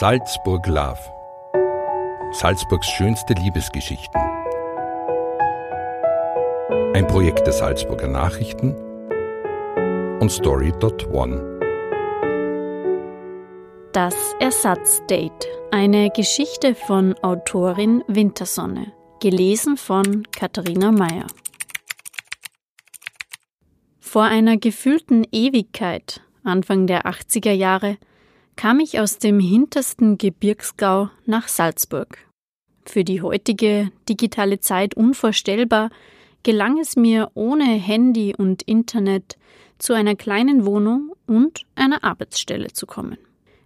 Salzburg Love. Salzburgs schönste Liebesgeschichten. Ein Projekt der Salzburger Nachrichten und Story.one. Das Ersatzdate. Eine Geschichte von Autorin Wintersonne. Gelesen von Katharina Meyer. Vor einer gefühlten Ewigkeit, Anfang der 80er Jahre, kam ich aus dem hintersten Gebirgsgau nach Salzburg. Für die heutige digitale Zeit unvorstellbar, gelang es mir ohne Handy und Internet zu einer kleinen Wohnung und einer Arbeitsstelle zu kommen.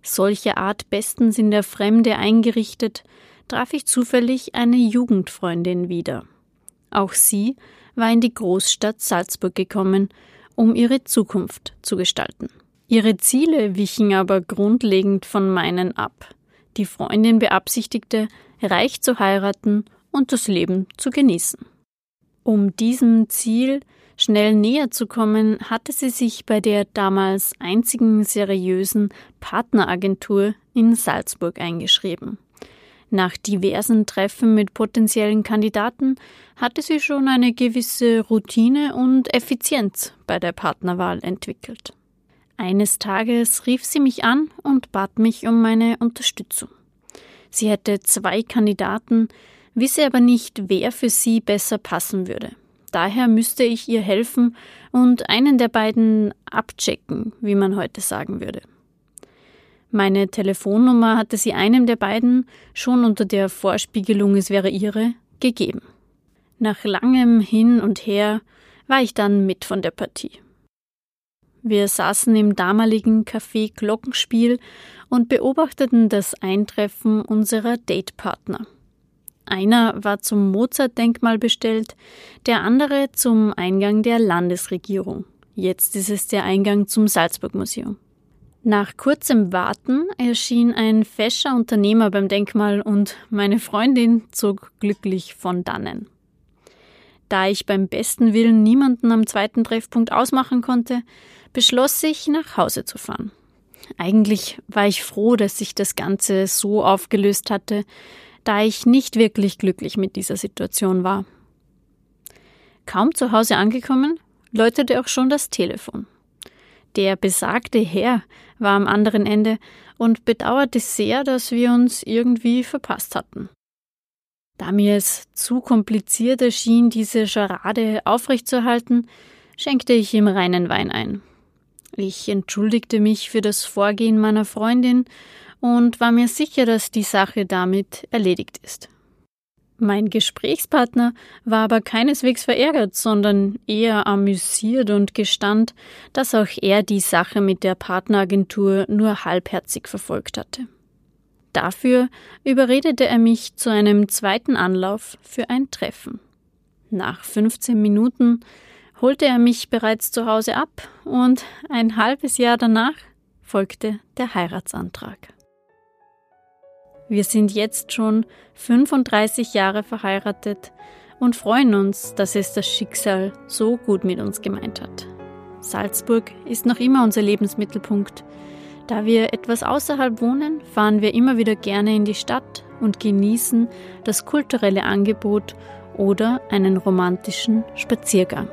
Solche Art bestens in der Fremde eingerichtet, traf ich zufällig eine Jugendfreundin wieder. Auch sie war in die Großstadt Salzburg gekommen, um ihre Zukunft zu gestalten. Ihre Ziele wichen aber grundlegend von meinen ab. Die Freundin beabsichtigte, reich zu heiraten und das Leben zu genießen. Um diesem Ziel schnell näher zu kommen, hatte sie sich bei der damals einzigen seriösen Partneragentur in Salzburg eingeschrieben. Nach diversen Treffen mit potenziellen Kandidaten hatte sie schon eine gewisse Routine und Effizienz bei der Partnerwahl entwickelt. Eines Tages rief sie mich an und bat mich um meine Unterstützung. Sie hätte zwei Kandidaten, wisse aber nicht, wer für sie besser passen würde. Daher müsste ich ihr helfen und einen der beiden abchecken, wie man heute sagen würde. Meine Telefonnummer hatte sie einem der beiden, schon unter der Vorspiegelung, es wäre ihre, gegeben. Nach langem Hin und Her war ich dann mit von der Partie. Wir saßen im damaligen Café Glockenspiel und beobachteten das Eintreffen unserer Datepartner. Einer war zum Mozart-Denkmal bestellt, der andere zum Eingang der Landesregierung. Jetzt ist es der Eingang zum Salzburg-Museum. Nach kurzem Warten erschien ein fescher Unternehmer beim Denkmal und meine Freundin zog glücklich von dannen. Da ich beim besten Willen niemanden am zweiten Treffpunkt ausmachen konnte, beschloss ich, nach Hause zu fahren. Eigentlich war ich froh, dass sich das Ganze so aufgelöst hatte, da ich nicht wirklich glücklich mit dieser Situation war. Kaum zu Hause angekommen, läutete auch schon das Telefon. Der besagte Herr war am anderen Ende und bedauerte sehr, dass wir uns irgendwie verpasst hatten. Da mir es zu kompliziert erschien, diese Scharade aufrechtzuerhalten, schenkte ich ihm reinen Wein ein. Ich entschuldigte mich für das Vorgehen meiner Freundin und war mir sicher, dass die Sache damit erledigt ist. Mein Gesprächspartner war aber keineswegs verärgert, sondern eher amüsiert und gestand, dass auch er die Sache mit der Partneragentur nur halbherzig verfolgt hatte. Dafür überredete er mich zu einem zweiten Anlauf für ein Treffen. Nach 15 Minuten holte er mich bereits zu Hause ab und ein halbes Jahr danach folgte der Heiratsantrag. Wir sind jetzt schon 35 Jahre verheiratet und freuen uns, dass es das Schicksal so gut mit uns gemeint hat. Salzburg ist noch immer unser Lebensmittelpunkt. Da wir etwas außerhalb wohnen, fahren wir immer wieder gerne in die Stadt und genießen das kulturelle Angebot oder einen romantischen Spaziergang.